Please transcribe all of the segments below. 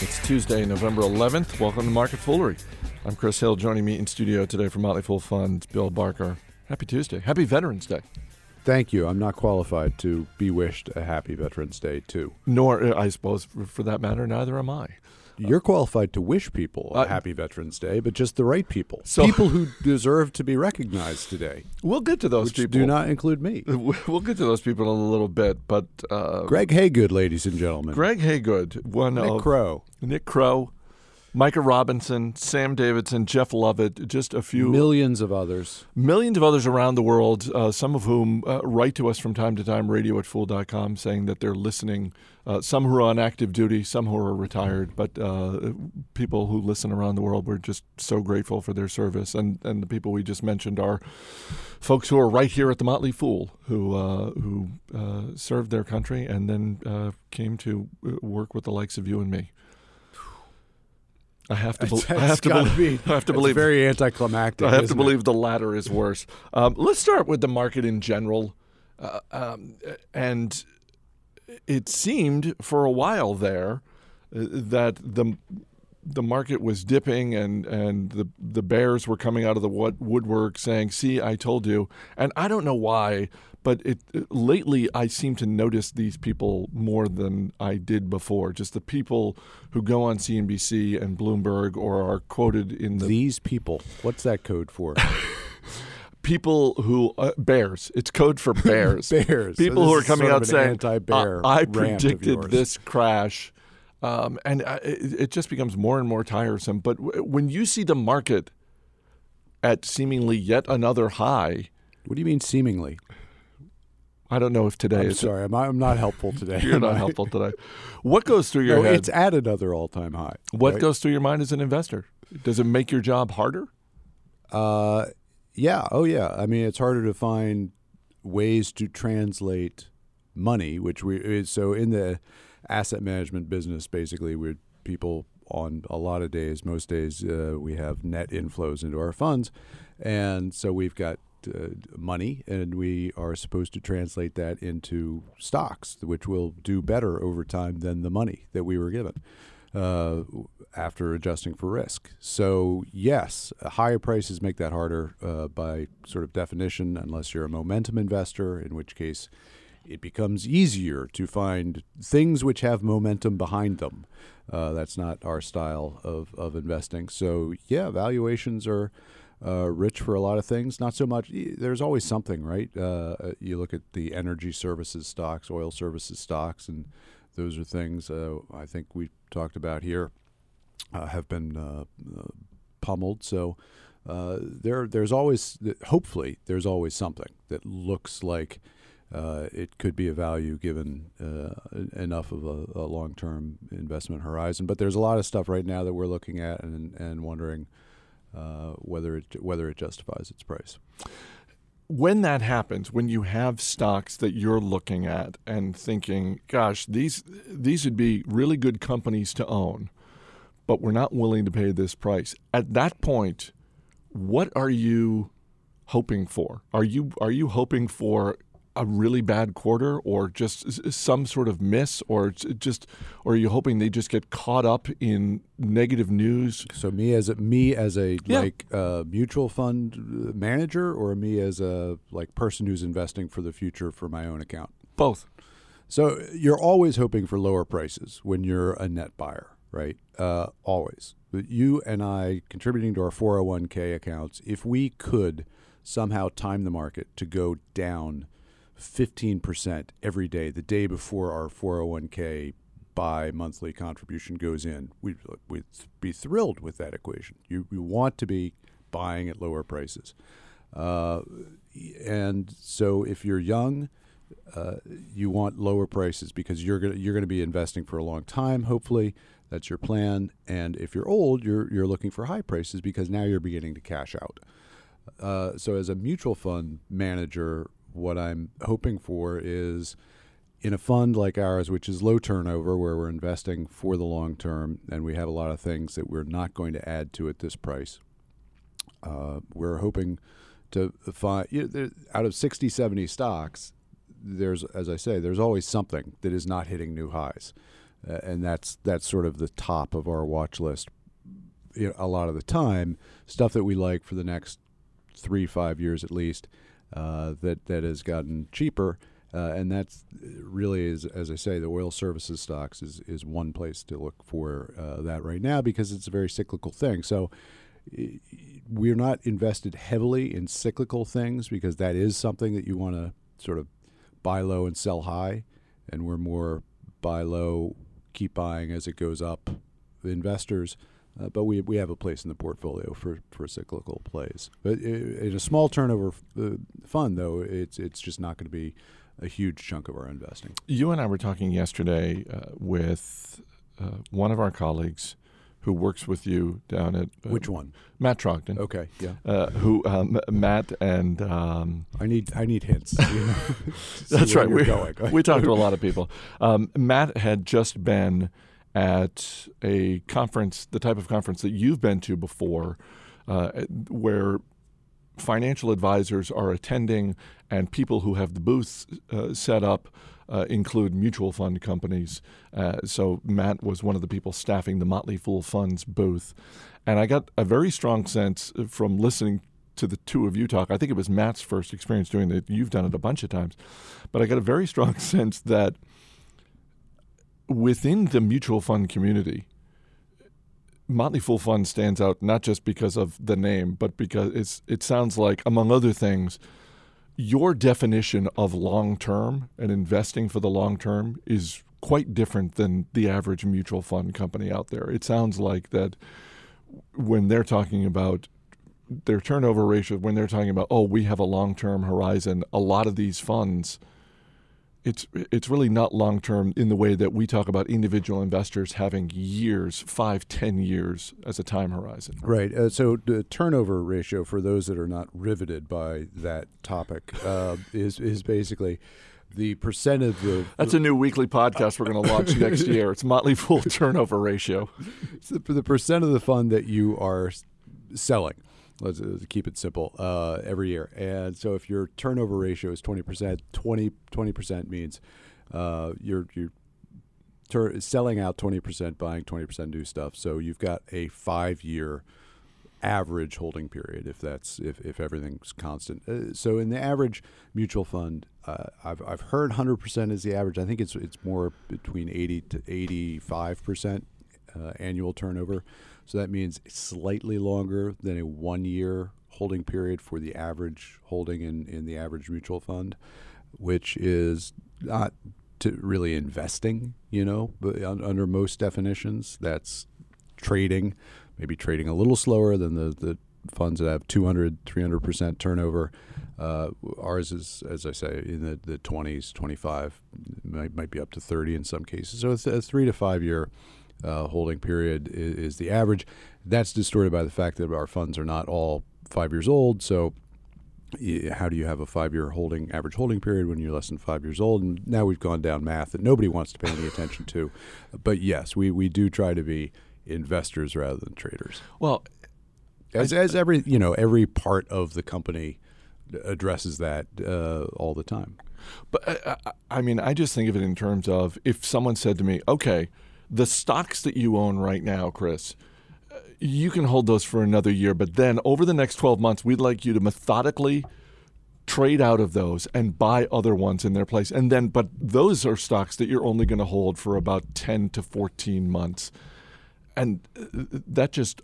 It's Tuesday, November 11th. Welcome to Market Foolery. I'm Chris Hill. Joining me in studio today from Motley Fool Funds, Bill Barker. Happy Tuesday. Happy Veterans Day. Thank you. I'm not qualified to be wished a happy Veterans Day, too. Nor, uh, I suppose, for that matter, neither am I. You're qualified to wish people a Uh, happy Veterans Day, but just the right people. So- people who deserve to be recognized today, We'll get to those people. do not include me. We'll get to those people in a little bit, but uh, Greg Haygood, ladies and gentlemen. Greg Haygood, one Nick of Crow. Nick Crow, Micah Robinson, Sam Davidson, Jeff Lovett, just a few Millions of others. millions of others around the world, uh, some of whom uh, write to us from time to time, radio at fool.com, saying that they're listening. Uh, some who are on active duty, some who are retired, but uh, people who listen around the world, we're just so grateful for their service. And, and the people we just mentioned are folks who are right here at the Motley Fool, who, uh, who uh, served their country and then uh, came to work with the likes of you and me. I have to, bel I have to, believe. be- I have to it's believe. very anticlimactic. I have to isn't it? believe the latter is worse. Um, let's start with the market in general. Uh, um, and it seemed for a while there uh, that the the market was dipping and, and the the bears were coming out of the wood, woodwork saying, "See, I told you." And I don't know why, but it lately I seem to notice these people more than I did before. Just the people who go on CNBC and Bloomberg or are quoted in the These people. What's that code for? people who uh, bears. It's code for bears. Bears. People this who are coming out an saying, anti-bear "I, I predicted this crash," um, and uh, it, it just becomes more and more tiresome. But w- when you see the market at seemingly yet another high, What do you mean, seemingly? I don't know if today I'm sorry, I'm, I'm not helpful today. You're not helpful today. What goes through your No, head? it's at another all-time high. what right? goes through your mind as an investor? Does it make your job harder? Uh, yeah. Oh, yeah. I mean, it's harder to find ways to translate money, which we so in the asset management business, basically, we're people on a lot of days. Most days, uh, we have net inflows into our funds, and so we've got. Uh, money, and we are supposed to translate that into stocks, which will do better over time than the money that we were given uh, after adjusting for risk. So, yes, higher prices make that harder uh, by sort of definition, unless you're a momentum investor, in which case it becomes easier to find things which have momentum behind them. Uh, that's not our style of, of investing. So, yeah, valuations are. Uh, rich for a lot of things, not so much. There's always something, right? Uh, you look at the energy services stocks, oil services stocks, and those are things uh, I think we talked about here uh, have been uh, uh, pummeled. So uh, there, there's always, hopefully, there's always something that looks like uh, it could be a value given uh, enough of a, a long-term investment horizon. But there's a lot of stuff right now that we're looking at and, and wondering uh, whether it whether it justifies its price. when that happens, when you have stocks that you're looking at and thinking, "Gosh, these these would be really good companies to own," but we're not willing to pay this price. At that point, what are you hoping for? Are you are you hoping for a really bad quarter or just some sort of miss or it's just or are you hoping they just get caught up in negative news? So me as a me as a Yeah. like uh, mutual fund uh, manager, or me as a like person who's investing for the future for my own account. Both. So you're always hoping for lower prices when you're a net buyer, right? Uh, always. But you and I contributing to our 401k accounts, if we could somehow time the market to go down 15% every day, the day before our 401k bi monthly contribution goes in, we'd, we'd be thrilled with that equation. You, you want to be buying at lower prices. Uh, and so if you're young, uh, you want lower prices because you're gonna you're gonna be investing for a long time. Hopefully, that's your plan. And if you're old, you're you're looking for high prices because now you're beginning to cash out. Uh, so as a mutual fund manager, what I'm hoping for is in a fund like ours, which is low turnover, where we're investing for the long term, and we have a lot of things that we're not going to add to at this price. Uh, we're hoping to find you know, there, out of 60, 70 stocks, there's, as I say, there's always something that is not hitting new highs. uh, and that's that's sort of the top of our watch list. You know, a lot of the time, stuff that we like for the next three five years at least, uh, that that has gotten cheaper. Uh, and that's really is as I say, the oil services stocks is is one place to look for uh, that right now because it's a very cyclical thing. So we're not invested heavily in cyclical things because that is something that you want to sort of buy low and sell high, and we're more buy low, keep buying as it goes up. Investors. Uh, but we we have a place in the portfolio for, for cyclical plays. But in a small turnover uh, fund, though, it's it's just not going to be a huge chunk of our investing. You and I were talking yesterday uh, with uh, one of our colleagues who works with you down at uh, which one? Matt Trogdon. Okay, yeah. Uh, who um, Matt and um, I need I need hints. You know, that's right. We, we talked to a lot of people. Um, Matt had just been at a conference, the type of conference that you've been to before, uh, where financial advisors are attending and people who have the booths uh, set up uh, include mutual fund companies. Uh, so Matt was one of the people staffing the Motley Fool Funds booth. And I got a very strong sense from listening to the two of you talk. I think it was Matt's first experience doing it. You've done it a bunch of times. But I got a very strong sense that within the mutual fund community, Motley Fool Fund stands out not just because of the name, but because it's it sounds like, among other things, your definition of long term and investing for the long term is quite different than the average mutual fund company out there. It sounds like that when they're talking about their turnover ratio, when they're talking about, oh, we have a long term horizon, a lot of these funds it's it's really not long term in the way that we talk about individual investors having years, five, ten years as a time horizon. Right. Uh, so the turnover ratio for those that are not riveted by that topic uh, is is basically the percent of the. That's a new weekly podcast we're going to launch next year. It's Motley Fool turnover ratio. It's the, the percent of the fund that you are selling let's, let's keep it simple, uh, every year. And so if your turnover ratio is 20%, 20, percent means uh, you're, you're selling out 20%, buying 20% new stuff. So you've got a five year average holding period if that's if, if everything's constant. Uh, so in the average mutual fund, uh, I've, I've heard 100% is the average. I think it's it's more between 80 to 85 percent uh, annual turnover. So that means slightly longer than a one year holding period for the average holding in, in the average mutual fund, which is not to really investing, you know, but under most definitions, that's trading, maybe trading a little slower than the, the funds that have 200, 300% turnover. Uh, ours is, as I say, in the, the 20s, 25, might, might be up to 30 in some cases. So it's a three to five year uh, holding period is, is, the average. That's distorted by the fact that our funds are not all five years old. So, how do you have a five-year holding average holding period when you're less than five years old? And now we've gone down math that nobody wants to pay any attention to. But yes, we we do try to be investors rather than traders. Well, as, as every you know every part of the company addresses that uh, all the time. But uh, I mean, I just think of it in terms of if someone said to me, "Okay." The stocks that you own right now, Chris, uh, you can hold those for another year, but then over the next 12 months, we'd like you to methodically trade out of those and buy other ones in their place. And then, but those are stocks that you're only going to hold for about 10 to 14 months. And uh, that just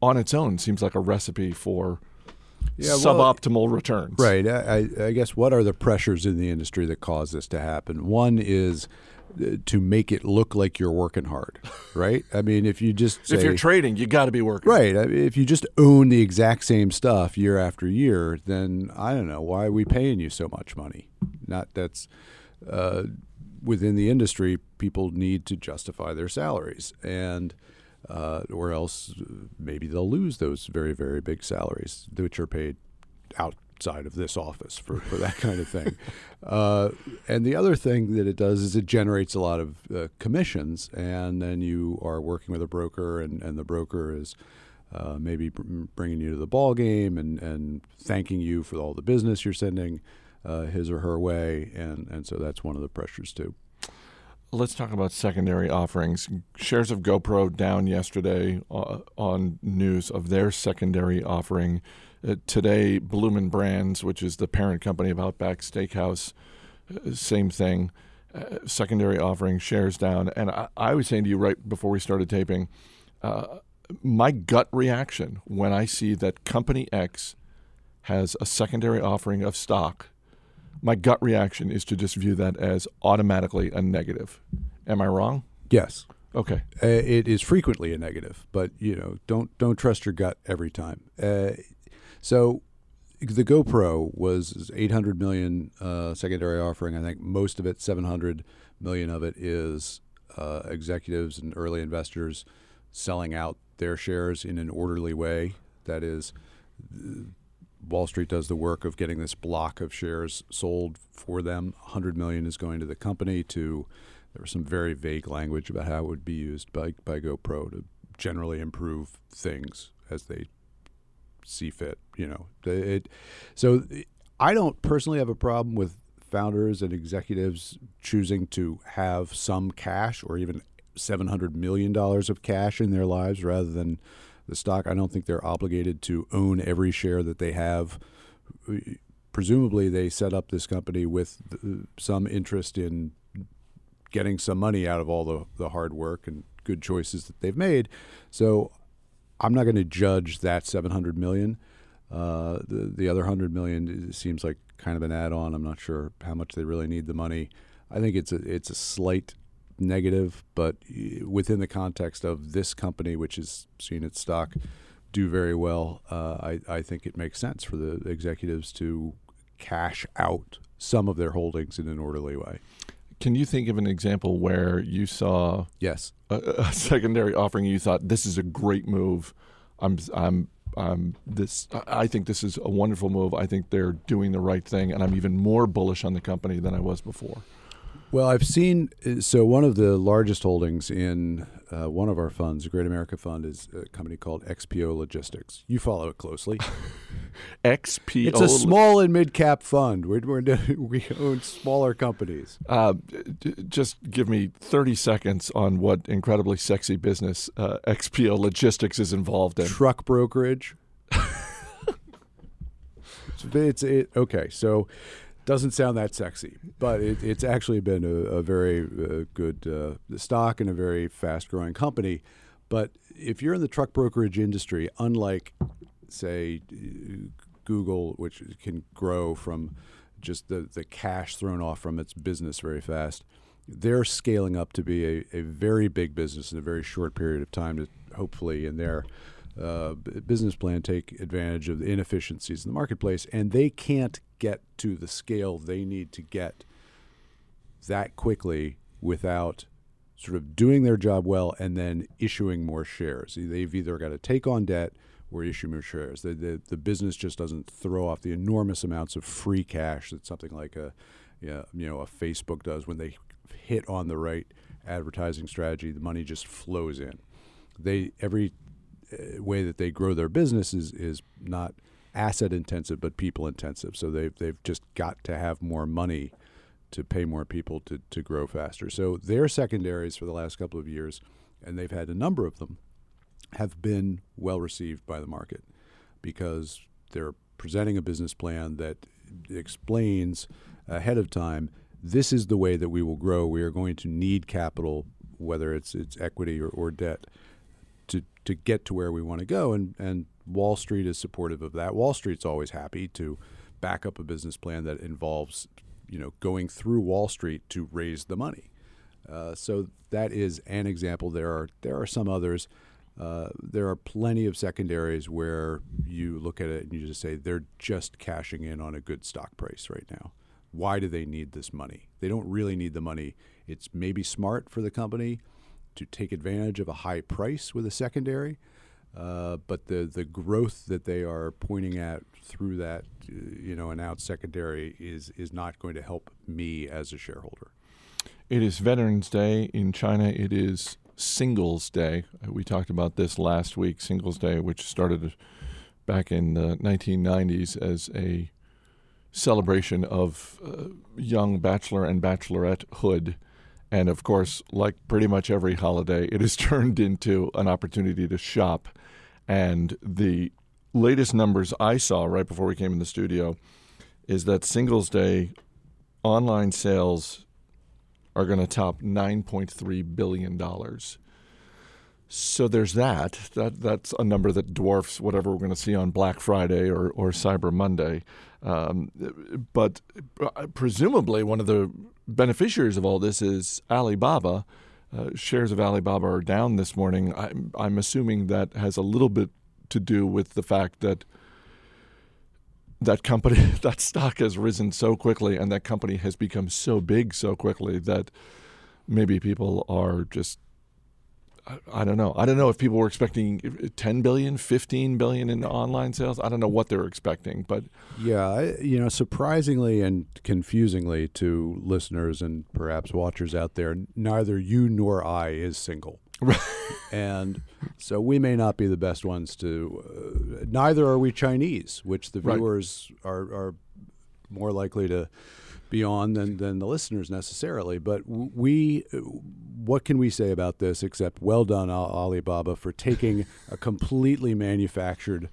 on its own seems like a recipe for yeah, well, suboptimal returns. Right. I, I, guess what are the pressures in the industry that cause this to happen? One is to make it look like you're working hard, right? I mean, if you just say, if you're trading, you got to be working, right? I mean, if you just own the exact same stuff year after year, then I don't know why are we paying you so much money? Not that's uh, within the industry, people need to justify their salaries, and uh, or else maybe they'll lose those very very big salaries, which are paid out outside of this office for, for that kind of thing. Uh, and the other thing that it does is it generates a lot of uh, commissions, and then you are working with a broker, and, and the broker is uh, maybe bringing you to the ball game and, and thanking you for all the business you're sending uh, his or her way, and, and so that's one of the pressures too. let's talk about secondary offerings. Shares of GoPro down yesterday uh, on news of their secondary offering. Uh, today, Bloomin' Brands, which is the parent company of Outback Steakhouse, uh, same thing. Uh, secondary offering shares down. And I, I, was saying to you right before we started taping, uh, my gut reaction when I see that Company X has a secondary offering of stock, my gut reaction is to just view that as automatically a negative. Am I wrong? Yes. Okay. Uh, it is frequently a negative, but you know, don't don't trust your gut every time. Uh, so the GoPro was 800 million uh, secondary offering. I think most of it, 700 million of it, is uh, executives and early investors selling out their shares in an orderly way. That is, Wall Street does the work of getting this block of shares sold for them. 100 million is going to the company to. There was some very vague language about how it would be used by, by GoPro to generally improve things as they see fit. You know, it, so I don't personally have a problem with founders and executives choosing to have some cash or even seven hundred million dollars of cash in their lives rather than the stock. I don't think they're obligated to own every share that they have. Presumably, they set up this company with uh, some interest in getting some money out of all the, the hard work and good choices that they've made. So I'm not going to judge that 700 million. Uh, the the other 100 million seems like kind of an add-on. I'm not sure how much they really need the money. I think it's a it's a slight negative, but within the context of this company, which has seen its stock do very well, uh, I, I think it makes sense for the executives to cash out some of their holdings in an orderly way. Can you think of an example where you saw yes a, a secondary offering? You thought this is a great move. I'm I'm um, this I think this is a wonderful move. I think they're doing the right thing, and I'm even more bullish on the company than I was before. Well, I've seen so one of the largest holdings in uh, one of our funds, the Great America Fund, is a company called XPO Logistics. You follow it closely. XPO. It's a small and mid cap fund. We're, we're, we own smaller companies. Uh, just give me 30 seconds on what incredibly sexy business uh, XPO Logistics is involved in. Truck brokerage. it's, it's it, okay. So doesn't sound that sexy, but it, it's actually been a, a very uh, good uh, stock and a very fast growing company. But if you're in the truck brokerage industry, unlike, say, Google, which can grow from just the, the cash thrown off from its business very fast, they're scaling up to be a, a very big business in a very short period of time to hopefully in their uh, business plan take advantage of the inefficiencies in the marketplace, and they can't get to the scale they need to get that quickly without sort of doing their job well and then issuing more shares. They've either got to take on debt or issue more shares. The, the, the business just doesn't throw off the enormous amounts of free cash that something like a you know a Facebook does when they hit on the right advertising strategy. The money just flows in. They every uh, way that they grow their business is is not asset intensive but people intensive. So they've they've just got to have more money to pay more people to to grow faster. So their secondaries for the last couple of years, and they've had a number of them, have been well received by the market because they're presenting a business plan that explains ahead of time this is the way that we will grow. We are going to need capital, whether it's it's equity or, or debt to to get to where we want to go and and Wall Street is supportive of that. Wall Street's always happy to back up a business plan that involves you know going through Wall Street to raise the money. Uh, so that is an example. There are there are some others. Uh, there are plenty of secondaries where you look at it and you just say they're just cashing in on a good stock price right now. Why do they need this money? They don't really need the money. It's maybe smart for the company to take advantage of a high price with a secondary. Uh, but the the growth that they are pointing at through that, uh, you know, announced secondary is is not going to help me as a shareholder. It is Veterans Day in China. It is Singles Day. We talked about this last week. Singles Day, which started back in the 1990s as a celebration of uh, young bachelor and bachelorette hood And of course, like pretty much every holiday, it is turned into an opportunity to shop. And the latest numbers I saw right before we came in the studio is that Singles Day online sales are going to top $9.3 billion. So there's that. That that's a number that dwarfs whatever we're going to see on Black Friday or, or Cyber Monday. Um, but uh, presumably, one of the beneficiaries of all this is Alibaba. Uh, shares of Alibaba are down this morning. I'm, I'm assuming that has a little bit to do with the fact that that company, that stock has risen so quickly, and that company has become so big so quickly that maybe people are just I don't know. I don't know if people were expecting 10 billion, 15 billion in online sales. I don't know what they were expecting, but yeah, you know, surprisingly and confusingly to listeners and perhaps watchers out there, neither you nor I is single. and so we may not be the best ones to. Uh, neither are we Chinese, which the viewers right. are are more likely to be on than than the listeners necessarily. But we, what can we say about this except well done Alibaba for taking a completely manufactured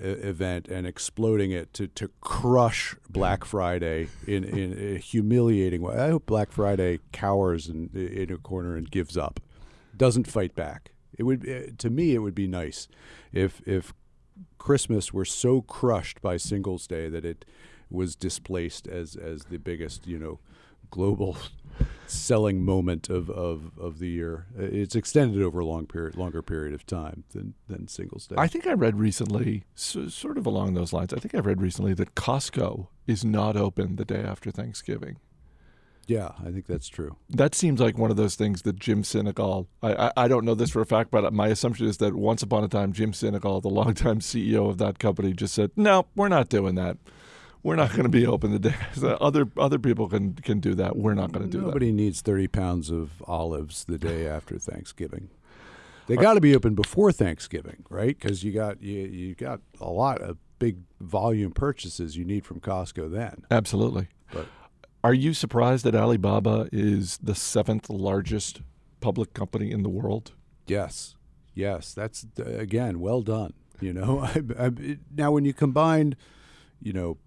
event and exploding it to, to crush Black Friday in, in a humiliating way. I hope Black Friday cowers in, in a corner and gives up doesn't fight back. It would eh, to me it would be nice if if Christmas were so crushed by Singles Day that it was displaced as as the biggest you know global selling moment of, of, of the year. Uh, it's extended over a long period, longer period of time than, than Singles Day. I think I read recently, so, sort of along those lines. I think I read recently that Costco is not open the day after Thanksgiving. Yeah, I think that's true. That seems like one of those things that Jim Sinegal. I, I, I don't know this for a fact, but my assumption is that once upon a time, Jim Sinegal, the longtime CEO of that company, just said, "No, we're not doing that. We're not going to be open the day. other other people can can do that. We're not going to do Nobody that. Nobody needs thirty pounds of olives the day after Thanksgiving. They got to be open before Thanksgiving, right? Because you got you you got a lot of big volume purchases you need from Costco then. Absolutely. But are you surprised that Alibaba is the seventh largest public company in the world? Yes, yes. That's again well done. You know, I, I, now when you combine, you know,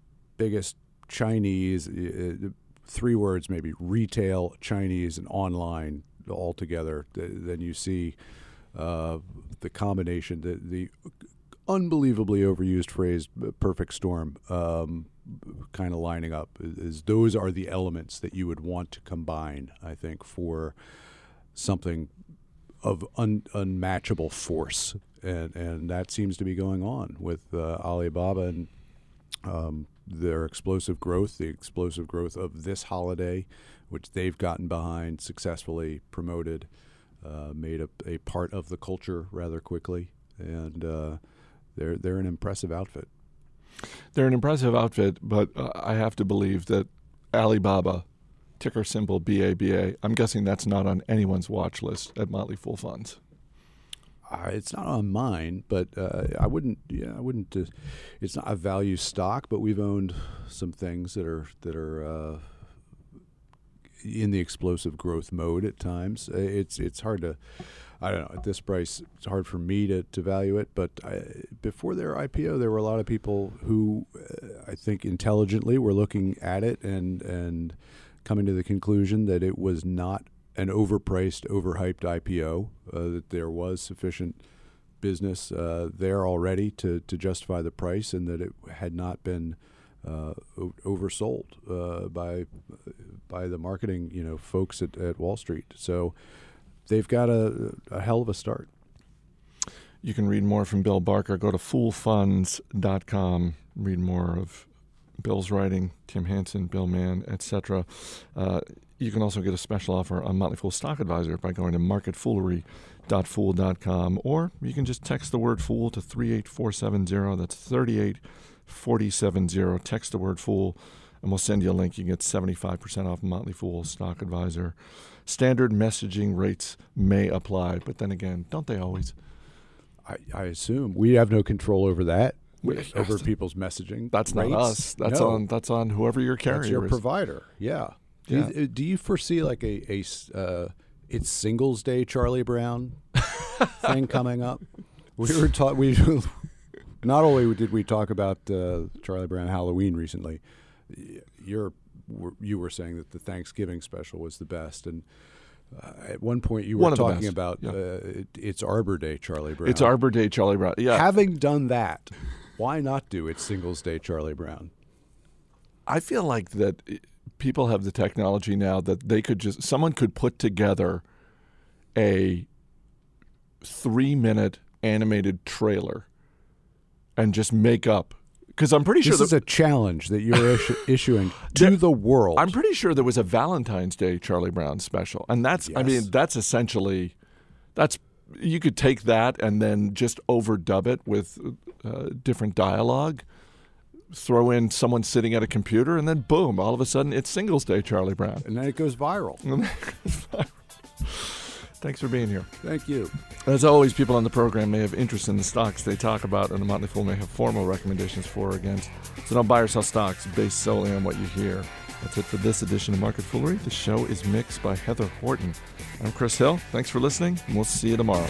biggest Chinese, uh, three words maybe retail Chinese and online all together, then you see uh, the combination, the, the unbelievably overused phrase perfect storm um, kind of lining up is those are the elements that you would want to combine i think for something of un, unmatchable force. And and that seems to be going on with uh, alibaba and um, their explosive growth the explosive growth of this holiday which they've gotten behind successfully promoted uh, made a, a part of the culture rather quickly and uh, they're they're an impressive outfit. They're an impressive outfit, but uh, I have to believe that Alibaba, ticker symbol BABA, I'm guessing that's not on anyone's watch list at Motley Fool Funds. It's not on mine, but uh, I wouldn't. Yeah, I wouldn't. Uh, it's not a value stock, but we've owned some things that are that are uh, in the explosive growth mode at times. Uh, it's it's hard to I don't know at this price. It's hard for me to, to value it, but I, before their IPO, there were a lot of people who uh, I think intelligently were looking at it and and coming to the conclusion that it was not an overpriced, overhyped IPO. Uh, that there was sufficient business uh, there already to to justify the price, and that it had not been. Uh, oversold uh, by by the marketing you know folks at, at Wall Street. So they've got a, a hell of a start. You can read more from Bill Barker. Go to foolfunds.com. Read more of Bill's writing, Tim Hanson, Bill Mann, etc. Uh, you can also get a special offer on Motley Fool Stock Advisor by going to marketfoolery.fool.com, or you can just text the word fool to 38470. That's 38470. Text the word fool, and we'll send you a link. You can get 75% off Motley Fool Stock Advisor standard messaging rates may apply. But then again, don't they always? I, I assume we have no control over that. We, over people's messaging. That's rates? not us. That's no. on that's on whoever your carrier that's your is. provider. Yeah. Do, Yeah. you, do you foresee like a uh, it's Singles Day Charlie Brown thing coming up? We were taught we not only did we talk about uh, Charlie Brown Halloween recently, you're you were saying that the Thanksgiving special was the best, and uh, at one point you were One talking about yeah. uh, it, it's Arbor Day Charlie Brown. It's Arbor Day, Charlie Brown. Yeah, Having done that, why not do it's Singles Day Charlie Brown? I feel like that people have the technology now that they could just someone could put together a three minute animated trailer and just make up because I'm pretty sure This is a challenge that you're issu- issuing to There- the world. I'm pretty sure there was a Valentine's Day Charlie Brown special, and that's I mean that's essentially that's you could take that and then just overdub it with uh, different dialogue. Throw in someone sitting at a computer, and then boom! All of a sudden, it's Singles Day, Charlie Brown. and then it goes viral. Thanks for being here. Thank you. As always, people on the program may have interest in the stocks they talk about, and the Motley Fool may have formal recommendations for or against. So don't buy or sell stocks based solely on what you hear. That's it for this edition of Market Foolery. The show is mixed by Heather Horton. I'm Chris Hill. Thanks for listening, and we'll see you tomorrow.